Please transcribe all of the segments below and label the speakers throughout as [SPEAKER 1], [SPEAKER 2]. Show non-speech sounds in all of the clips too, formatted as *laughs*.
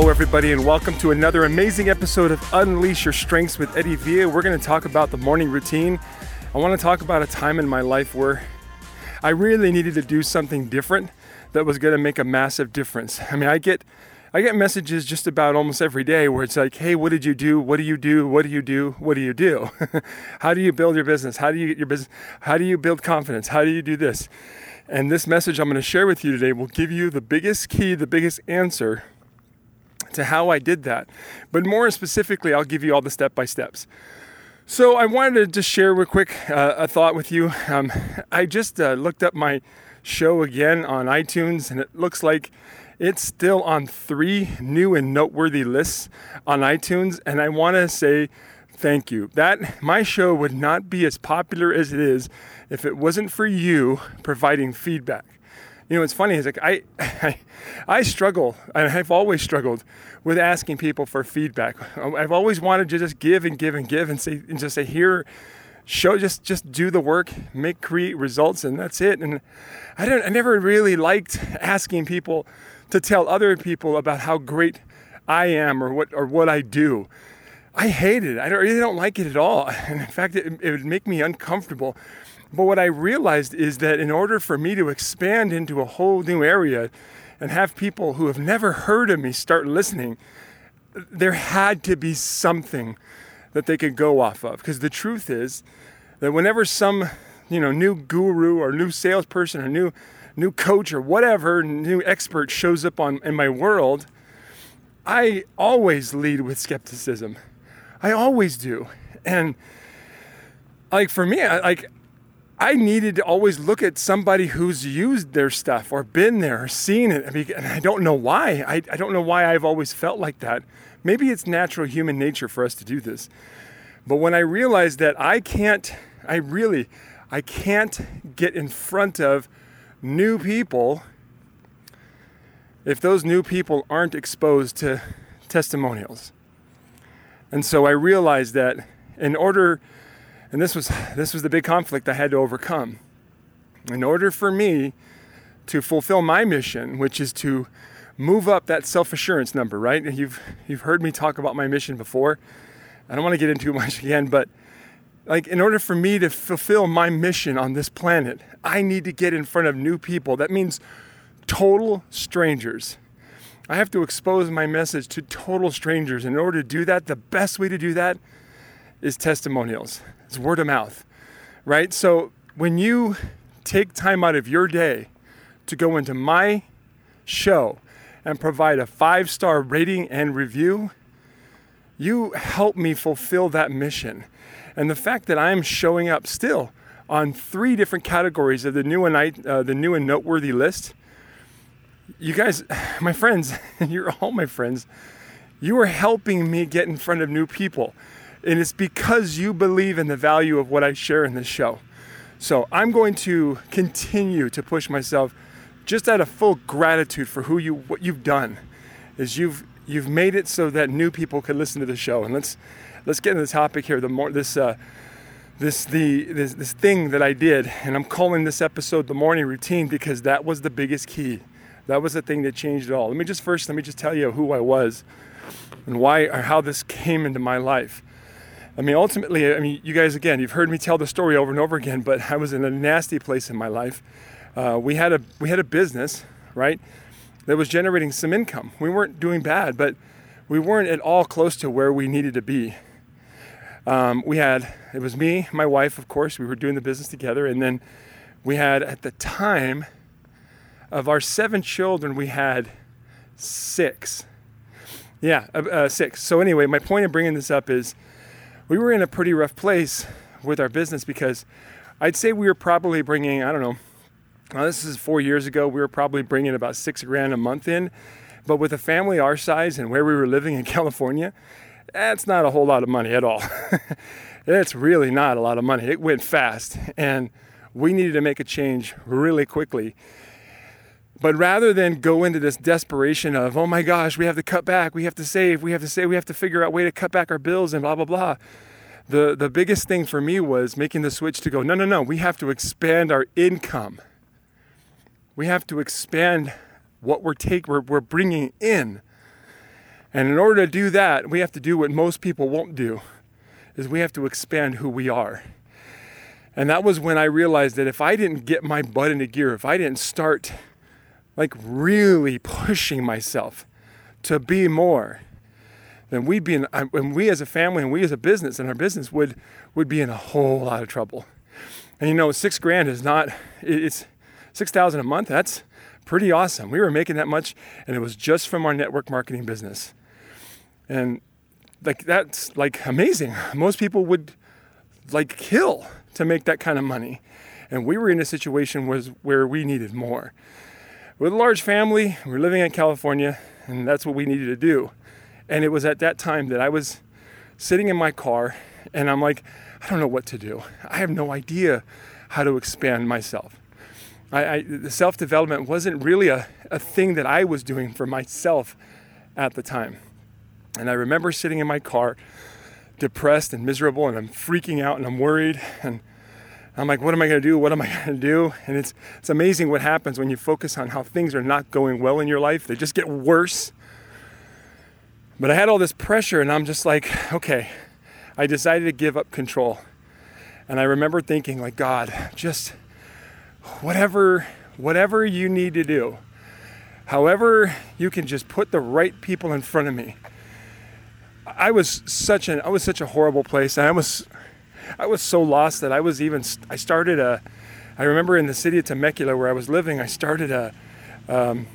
[SPEAKER 1] Hello, everybody, and welcome to another amazing episode of Unleash Your Strengths with Eddie Villa. We're going to talk about the morning routine. I want to talk about a time in my life where I really needed to do something different that was going to make a massive difference. I mean, I get I get messages just about almost every day where it's like, "Hey, what did you do? What do you do? What do you do? What do you do? *laughs* how do you build your business? How do you get your business? How do you build confidence? How do you do this?" And this message I'm going to share with you today will give you the biggest key, the biggest answer to how I did that. But more specifically, I'll give you all the step by steps. So I wanted to just share real quick uh, a thought with you. Um, I just uh, looked up my show again on iTunes, and it looks like it's still on three new and noteworthy lists on iTunes. And I want to say thank you. That my show would not be as popular as it is if it wasn't for you providing feedback you know, it's funny. It's like I, *laughs* I, I struggle, and I've always struggled with asking people for feedback. Um, I've always wanted to just give and give and give and say and just say here, show just just do the work, make create results, and that's it. And I don't, I never really liked asking people to tell other people about how great I am or what or what I do. I hate it. I don't, really don't like it at all. *laughs* And in fact, it, it would make me uncomfortable but what I realized is that in order for me to expand into a whole new area and have people who have never heard of me start listening, there had to be something that they could go off of. Because the truth is that whenever some, you know, new guru or new salesperson or new new coach or whatever new expert shows up on in my world, I always lead with skepticism. I always do. And like for me, I, like I needed to always look at somebody who's used their stuff or been there or seen it. And I don't know why. I, I don't know why I've always felt like that. Maybe it's natural human nature for us to do this. But when I realized that I can't, I really, I can't get in front of new people if those new people aren't exposed to testimonials. And so I realized that in order and this was this was the big conflict I had to overcome. In order for me to fulfill my mission, which is to move up that self-assurance number, right? You've you've heard me talk about my mission before. I don't want to get into *laughs* it much again, but like in order for me to fulfill my mission on this planet, I need to get in front of new people. That means total strangers. I have to expose my message to total strangers. In order to do that, the best way to do that is testimonials. It's word of mouth, right? So when you take time out of your day to go into my show and provide a five star rating and review, you help me fulfill that mission. And the fact that I'm showing up still on three different categories of the new and uh, the new and noteworthy list, you guys, *sighs* my friends, *laughs* you're all my friends. You are helping me get in front of new people. And it's because you believe in the value of what I share in this show. So I'm going to continue to push myself just out of full gratitude for who you what you've done. Is you've you've made it so that new people can listen to the show. And let's let's get into the topic here. The more this uh, this the this, this thing that I did, and I'm calling this episode the morning routine because that was the biggest key. That was the thing that changed it all. Let me just first let me just tell you who I was and why or how this came into my life. I mean, ultimately, I mean, you guys, again, you've heard me tell the story over and over again, but I was in a nasty place in my life. Uh, we had a we had a business, right, that was generating some income. We weren't doing bad, but we weren't at all close to where we needed to be. Um, we had it was me, my wife, of course. We were doing the business together, and then we had at the time of our seven children, we had six. Yeah, uh, uh, six. So anyway, my point of bringing this up is we were in a pretty rough place with our business because I'd say we were probably bringing, I don't know, now this is four years ago, we were probably bringing about six grand a month in. But with a family our size and where we were living in *laughs* California, that's not a whole lot of money at all. *laughs* it's really not a lot of money. It went fast, and we needed to make a change really quickly. But rather than go into this desperation of, oh my gosh, we have to cut back, we have to save, we have to save, we have to figure out a way to cut back our bills and blah, blah, blah. The, the biggest thing for me was making the switch to go, no, no, no, we have to expand our income. We have to expand what we're, take, we're, we're bringing in. And in order to do that, we have to do what most people won't do is we have to expand who we are. And that was when I realized that if I didn't get my butt into gear, if I didn't start like really pushing myself to be more, then we'd be in, and we as a family and we as a business and our business would would be in a whole lot of trouble. And you know, six grand is not it's six thousand a month. That's pretty awesome. We were making that much, and it was just from our network marketing business. And like that's like amazing. Most people would like kill to make that kind of money. And we were in a situation was where we needed more. With a large family, we we're living in California, and that's what we needed to do. And it was at that time that I was sitting in my car and I'm like, I don't know what to do. I have no idea how to expand myself. I, I the self development wasn't really a, a thing that I was doing for myself at the time. And I remember sitting in my car, depressed and miserable, and I'm freaking out and I'm worried. And I'm like, what am I going to do? What am I *laughs* going to do? And it's, it's amazing what happens when you focus on how things are not going well in your life. They just get worse. But I had all this pressure, and I'm just like, okay, I decided to give up control. And I remember thinking, like, God, just whatever, whatever you need to do, however you can just put the right people in front of me I was such an I was such a horrible place. I was I was so lost that I was even I started a I remember in the city of Temecula where I was living, I started a um,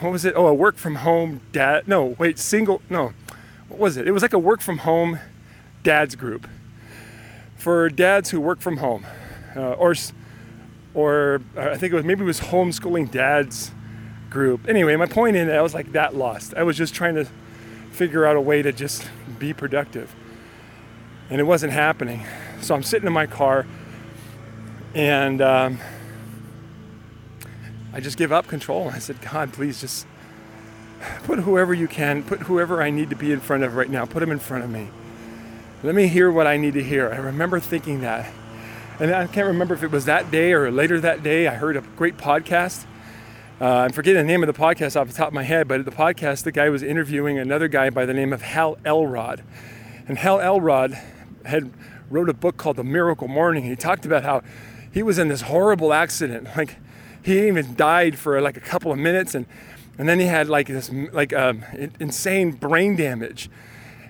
[SPEAKER 1] what was it? Oh, a work from home dad. No, wait, single. No, what was it? It was like a work from home dads group for dads who work from home, uh, or or uh, I think it was maybe it was homeschooling dads group. Anyway, my point in it, I was like that lost. I was just trying to figure out a way to just be productive. And it wasn't happening. So I'm sitting in my car and um, I just give up control. I said, God, please just put whoever you can, put whoever I need to be in front of right now, put them in front of me. Let me hear what I need to hear. I remember thinking that. And I can't remember if it was that day or later that day, I heard a great podcast uh, I'm forgetting the name of the podcast off the top of my head, but at the podcast, the guy was interviewing another guy by the name of Hal Elrod. And Hal Elrod had wrote a book called The Miracle Morning. He talked about how he was in this horrible accident. Like he even died for like a couple of minutes and and then he had like this like um, insane brain damage.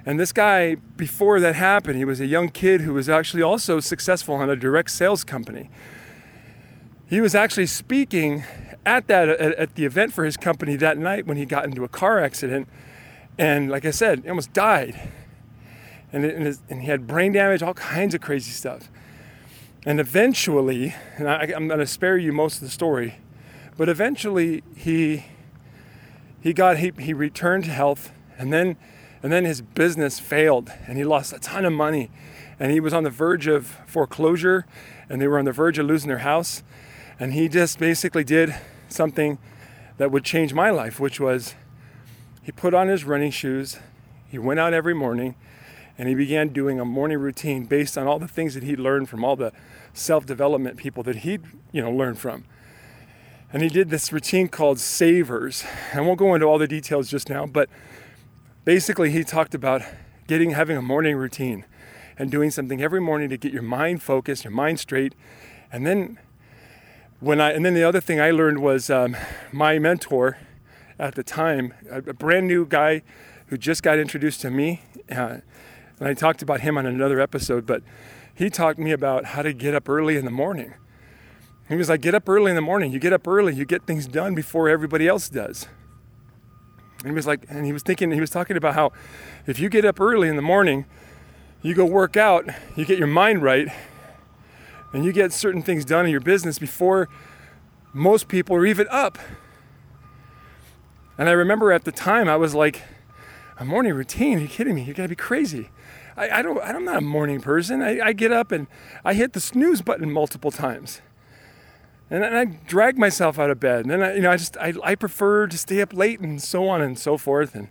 [SPEAKER 1] And this guy, before that happened, he was a young kid who was actually also successful in a direct sales company. He was actually speaking at that at the event for his company that night when he got into a car accident, and like I said, almost died. And, it, and, his, and he had brain damage, all kinds of crazy stuff. And eventually, and I, I'm going to spare you most of the story, but eventually he he got he, he returned to health, and then and then his business failed, and he lost a ton of money, and he was on the verge of foreclosure, and they were on the verge of losing their house, and he just basically did something that would change my life, which was he put on his running shoes, he went out every morning, and he began doing a morning routine based on all the things that he'd learned from all the self-development people that he'd, you know, learned from. And he did this routine called Savers. I won't go into all the details just now, but basically he talked about getting having a morning routine and doing something every morning to get your mind focused, your mind straight, and then when I and then the other thing I learned was um, my mentor at the time, a, a, brand new guy who just got introduced to me, uh, and I talked about him on another episode, but he taught me about how to get up early in the morning. He was like, "Get up early in the morning. You get up early, you get things done before everybody else does." And he was like, and he was thinking, he was talking about how if you get up early in the morning, you go work out, you get your mind right, and you get certain things done in your business before most people are even up. And I remember at the time I was like, a morning routine? Are you kidding me? You gotta be crazy. I, I don't I'm not a morning person. I, I, get up and I hit the snooze button multiple times. And then I drag myself out of bed. And then I, you know, I just I, I prefer to stay up late and so on and so forth. And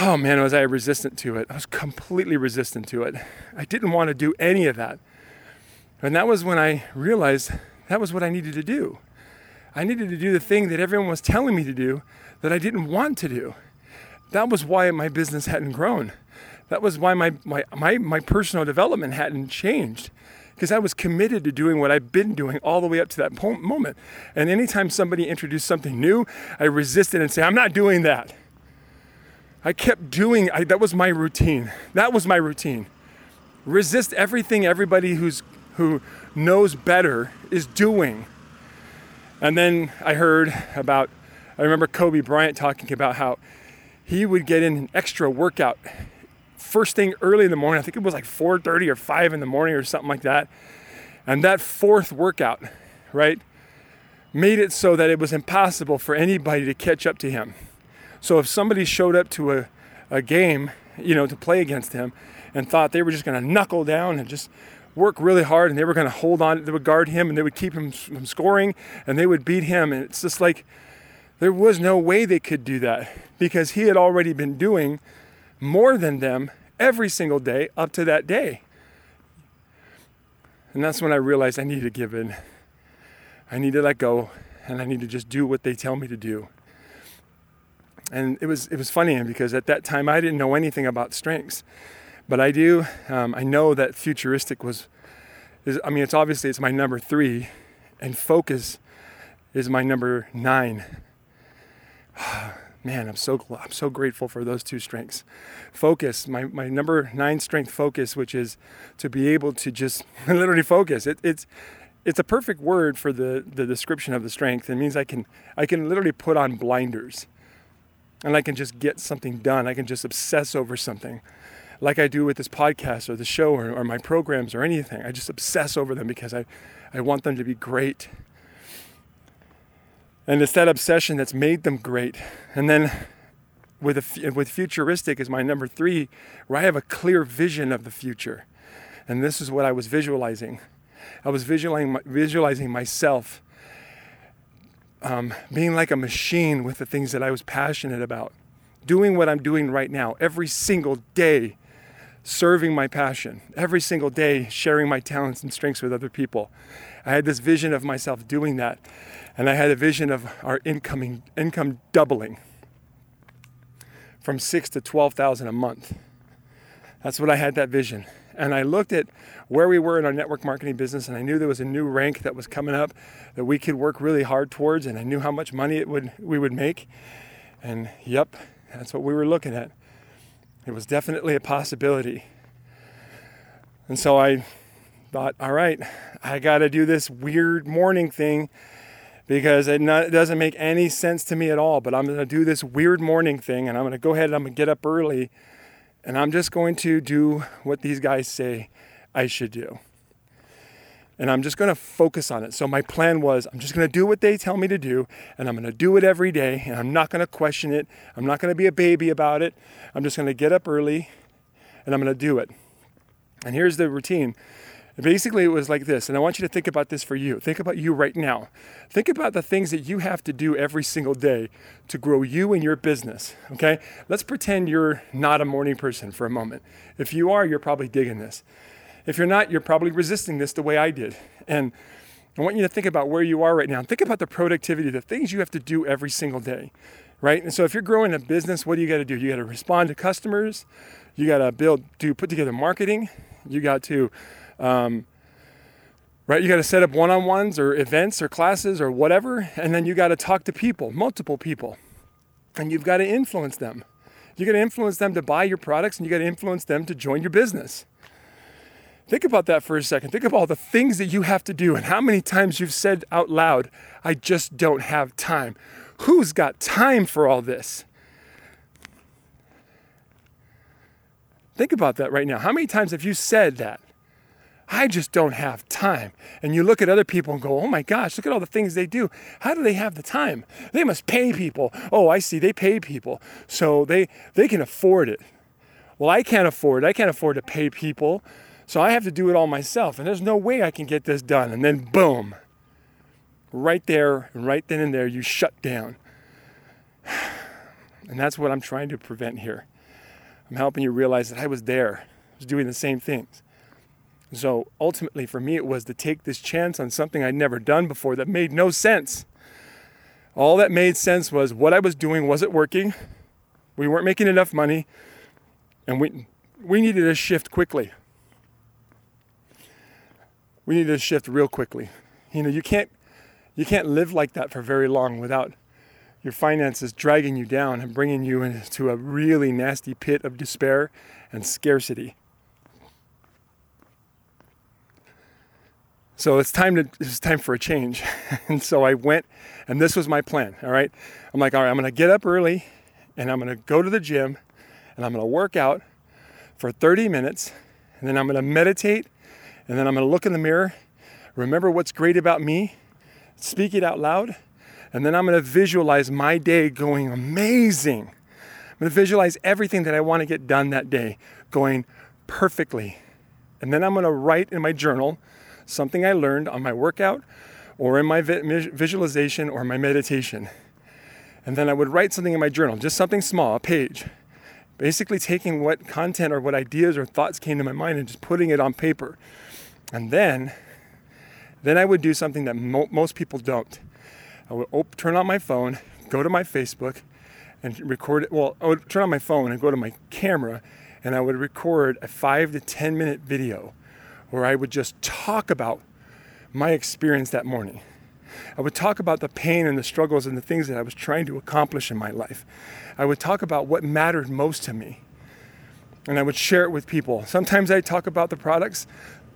[SPEAKER 1] oh man, was I resistant to it. I was completely resistant to it. I didn't want to do any of that. And that was when I realized that was what I needed to do. I needed to do the thing that everyone was telling me to do that I didn't want to do. That was why my business hadn't grown. That was why my, my, my, my personal development hadn't changed because I was committed to doing what I've been doing all the way up to that po- moment. And anytime somebody introduced something new, I resisted and say, I'm not doing that. I kept doing I, that was my routine. That was my routine. Resist everything everybody who's who knows better is doing. And then I heard about I remember Kobe Bryant talking about how he would get in an extra workout first thing early in the morning. I think it was like 4:30 or 5 in the morning or something like that. And that fourth workout, right, made it so that it was impossible for anybody to catch up to him. So if somebody showed up to a, a game, you know, to play against him and thought they were just going to knuckle down and just work really hard and they were going to hold on, they would guard him and they would keep him from scoring and they would beat him. And it's just like there was no way they could do that because he had already been doing more than them every single day up to that day. And that's when I realized I need to give in. I need to let go and I need to just do what they tell me to do and it was it was funny because at that time I didn't know anything about strengths, but I do. Um, I know that futuristic was, is, I mean, it's obviously it's my number three, and focus is my number nine. *sighs* Man, I'm so I'm so grateful for those two strengths. Focus, my, my number nine strength, focus, which is to be able to just *laughs* literally focus. It, it's it's a perfect word for the the description of the strength. It means I can I can literally put on blinders and I can just get something done. I can just obsess over something like I do with this podcast or the show or, or, my programs or anything. I just obsess over them because I, I want them to be great. And it's that obsession that's made them great. And then with, a, with futuristic is my number three, where I have a clear vision of the future. And this is what I was visualizing. I was visualizing, visualizing myself um, being like a machine with the things that I was passionate about, doing what I'm doing right now every single day, serving my passion, every single day, sharing my talents and strengths with other people. I had this vision of myself doing that, and I had a vision of our incoming income doubling from six to twelve thousand a month. That's what I had that vision. And I looked at where we were in our network marketing business, and I knew there was a new rank that was coming up that we could work really hard towards, and I knew how much money it would we would make. And yep, that's what we were looking at. It was definitely a possibility. And so I thought, all right, I got to do this weird morning thing because it, not, it, doesn't make any sense to me at all. But I'm going to do this weird morning thing, and I'm going to go ahead and I'm going to get up early and I'm just going to do what these guys say I should do. And I'm just going to focus on it. So my plan was I'm just going to do what they tell me to do, and I'm going to do it every day, and I'm not going to question it. I'm not going to be a baby about it. I'm just going to get up early, and I'm going to do it. And here's the routine Basically, it was like this, and I want you to think about this for you. Think about you right now. Think about the things that you have to do every single day to grow you and your business, okay? Let's pretend you're not a morning person for a moment. If you are, you're probably digging this. If you're not, you're probably resisting this the way I did. And I want you to think about where you are right now. Think about the productivity, the things you have to do every single day, right? And so if you're growing a business, what do you got to do? You got to respond to customers. You got to build, do put together marketing. You got to um, right? You got to set up one on ones or events or classes or whatever, and then you got to talk to people, multiple people, and you've got to influence them. You got to influence them to buy your products and you got to influence them to join your business. Think about that for a second. Think about all the things that you have to do and how many times you've said out loud, I just don't have time. Who's got time for all this? Think about that right now. How many times have you said that? I just don't have time. And you look at other people and go, oh my gosh, look at all the things they do. How do they have the time? They must pay people. Oh, I see, they pay people. So they, they can afford it. Well, I can't afford it. I can't afford to pay people. So I have to do it all myself. And there's no way I can get this done. And then boom, right there, right then and there, you shut down. *sighs* And that's what I'm trying to prevent here. I'm helping you realize that I was there, I was doing the same things. So ultimately, for me, it was to take this chance on something I'd never done before that made no sense. All that made sense was what I was doing wasn't working? We weren't making enough money, and we, we needed a shift quickly. We need to shift real quickly. You know, you can't you can't live like that for very long without your finances dragging you down and bringing you into a really nasty pit of despair and scarcity. So it's time to it's time for a change. *laughs* and so I went and this was my plan, all right? I'm like, all right, I'm going to get up early and I'm going to go to the gym and I'm going to work out for 30 minutes and then I'm going to meditate and then I'm going to look in the mirror, remember what's great about me, speak it out loud, and then I'm going to visualize my day going amazing. I'm going to visualize everything that I want to get done that day going perfectly. And then I'm going to write in my journal something I learned on my workout or in my visualization or my meditation. And then I would write something in my journal, just something small, a page. Basically, taking what content or what ideas or thoughts came to my mind and just putting it on paper. And then, then I would do something that mo- most people don't. I would op- turn on my phone, go to my Facebook, and record it. Well, I would turn on my phone and go to my camera, and I would record a five to 10 minute video where I would just talk about my experience that morning. I would talk about the pain and the struggles and the things that I was trying to accomplish in my life. I would talk about what mattered most to me. And I would share it with people. Sometimes I talk about the products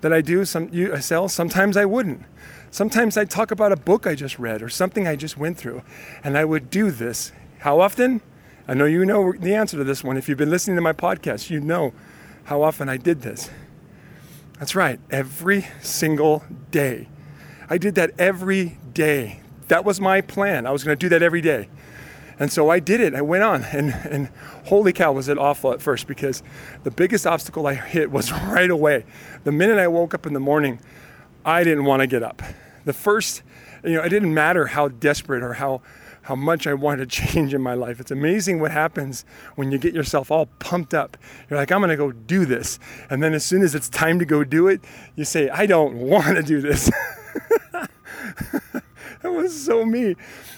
[SPEAKER 1] that I do, some you, I sell, sometimes I wouldn't. Sometimes I'd talk about a book I just read or something I just went through. And I would do this. How often? I know you know the answer to this one. If you've been listening to my podcast, you know how often I did this. That's right, every single day. I did that every day. That was my plan. I was going to do that every day. And so I did it. I went on, *laughs* and, and holy cow, was it awful at first because the biggest obstacle I hit was *laughs* right away. The minute I woke up in the morning, I didn't want to get up. The first, you know, it didn't matter how desperate or how how much I wanted to *laughs* change in my life. It's amazing what happens when you get yourself all pumped up. You're like, I'm going to go do this. And then as soon as it's time to go do it, you say, I don't want to do this. *laughs* was so me.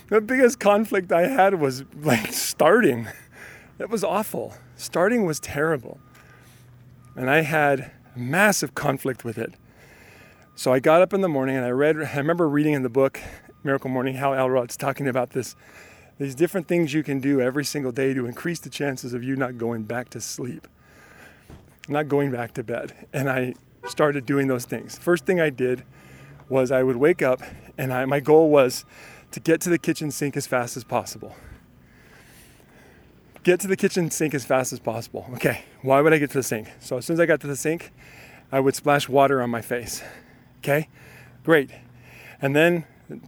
[SPEAKER 1] The biggest conflict I had was like starting. That was awful. Starting was terrible. And I had massive conflict with it. So I got up in the morning and I read, I remember reading in the book, Miracle Morning, Hal Elrod's talking about this, these different things you can do every single day to increase the chances of you not going back to sleep, not going back to bed. And I started doing those things. First thing I did was I would wake up and I, my goal was to get to the kitchen sink as fast as possible. Get to the kitchen sink as fast as possible. Okay, why would I get to the sink? So as soon as I got to the sink, I would splash water on my face. Okay, great. And then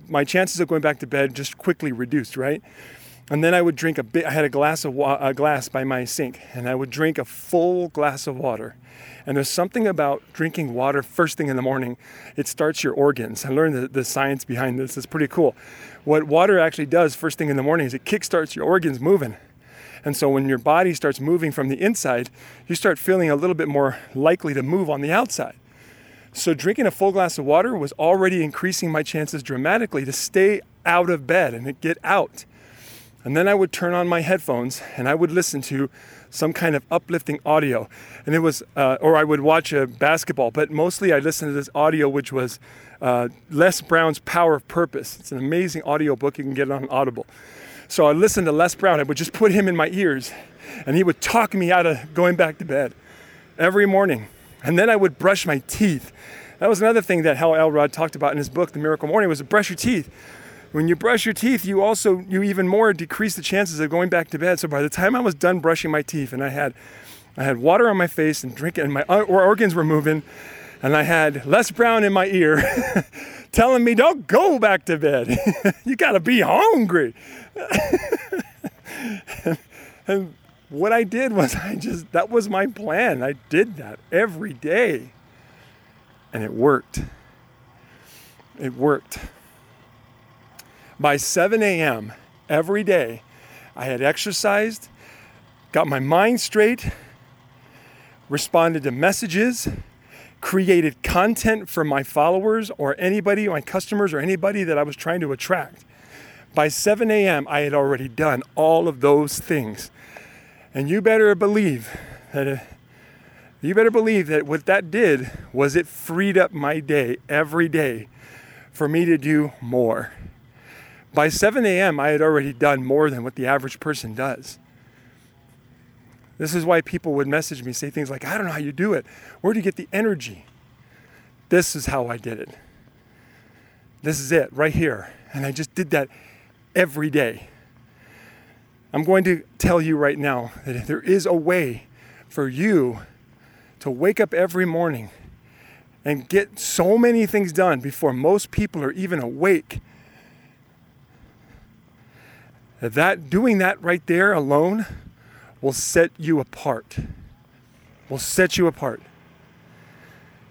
[SPEAKER 1] my chances of going back to bed just quickly reduced, right? And then I would drink a bit. I had a glass of wa- a glass by my sink, and I would drink a full glass of water. And there's something about drinking water first thing in the morning. It starts your organs. I learned the, the science behind this. It's pretty cool. What water actually does first thing in the morning is it kickstarts your organs moving. And so when your body starts moving from the inside, you start feeling a little bit more likely to move on the outside. So drinking a full glass of water was already increasing my chances dramatically to stay out of bed and get out. And then I would turn on my headphones and I would listen to some kind of uplifting audio. And it was, uh, or I would watch a basketball, but mostly I listened to this audio, which was uh, Les Brown's Power of Purpose. It's an amazing audio book. You can get it on Audible. So I listened to Les Brown. I would just put him in my ears and he would talk me out of going back to bed every morning. And then I would brush my teeth. That was another thing that Hal Elrod talked about in his book, The Miracle Morning, was to brush your teeth. When you brush your teeth, you also you even more decrease the chances of going back to bed. So by the time I was done brushing my teeth, and I had I had water on my face and drinking, and my organs were moving, and I had Les Brown in my ear *laughs* telling me, "Don't go back to bed. *laughs* you got to be hungry." and, *laughs* and what I did was I just, that was my plan. I did that every day. And it worked. It worked. By 7 a.m. every day, I had exercised, got my mind straight, responded to messages, created content for my followers or anybody, my customers, or anybody that I was trying to attract. By 7 a.m., I had already done all of those things And you better believe that it, you better believe that what that did was it freed up my day every day for me to do more. By 7 a.m., I had already done more than what the average person does. This is why people would message me, say things like, I don't know how you do it. Where do you get the energy? This is how I did it. This is it right here. And I just did that every day. I'm going to tell you right now that there is a way for you to wake up every morning and get so many things done before most people are even awake. That doing that right there alone will set you apart. Will set you apart.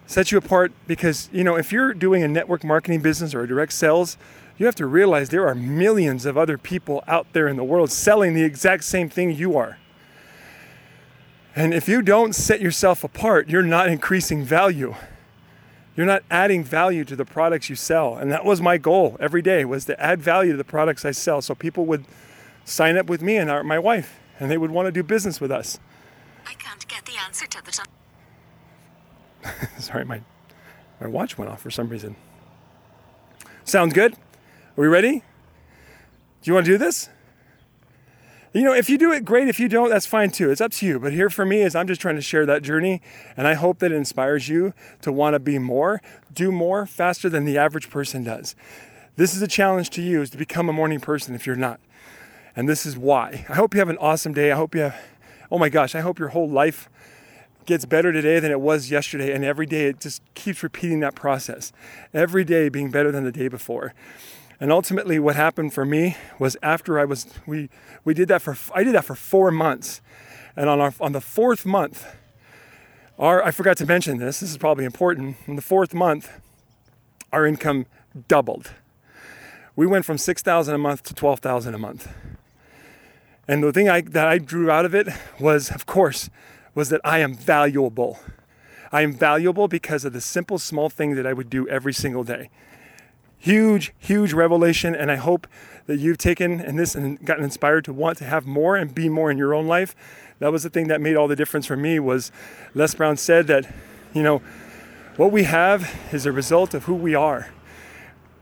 [SPEAKER 1] Set you apart because, you know, if you're doing a network marketing business or a direct sales, you have to realize there are millions of other people out there in the world selling the exact same thing you are. And if you don't set yourself apart, you're not increasing value. You're not adding value to the products you sell. And that was my goal every day was to add value to the products I sell so people would sign up with me and our, my wife and they would want to do business with us.
[SPEAKER 2] I can't get the answer to the time. *laughs*
[SPEAKER 1] Sorry, my my watch went off for some reason. Sounds good? Are we ready? Do you want to do this? You know, if you do it, great. If you don't, that's fine too. It's up to you. But here for me is I'm just trying to share that journey, and I hope that it inspires you to want to be more, do more faster than the average person does. This is a challenge to you is to become a morning person if you're not. And this is why. I hope you have an awesome day. I hope you have, oh my gosh, I hope your whole life gets better today than it was yesterday. And every day it just keeps repeating that process. Every day being better than the day before. And ultimately, what happened for me was after I was, we, we did that for, I did that for four months. And on, our, on the fourth month, our, I forgot to mention this, this is probably important. In the fourth month, our income doubled. We went from 6,000 a month to 12,000 a month. And the thing I, that I drew out of it was, of course, was that I am valuable. I am valuable because of the simple, small thing that I would do every single day huge, huge revelation. And I hope that you've taken in this and gotten inspired to want to have more and be more in your own life. That was the thing that made all the difference for me was Les Brown said that, you know, what we have is a result of who we are.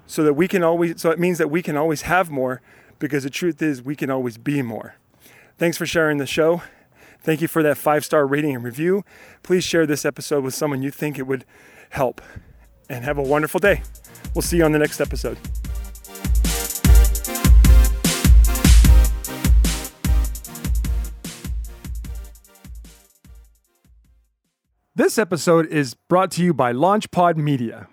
[SPEAKER 1] So that we can always so it means that we can always have more because the truth is we can always be more. Thanks for sharing the show. Thank you for that five star rating and review. Please share this episode with someone you think it would help. And have a wonderful day. We'll see you on the next episode. This episode is brought to you by LaunchPod Media.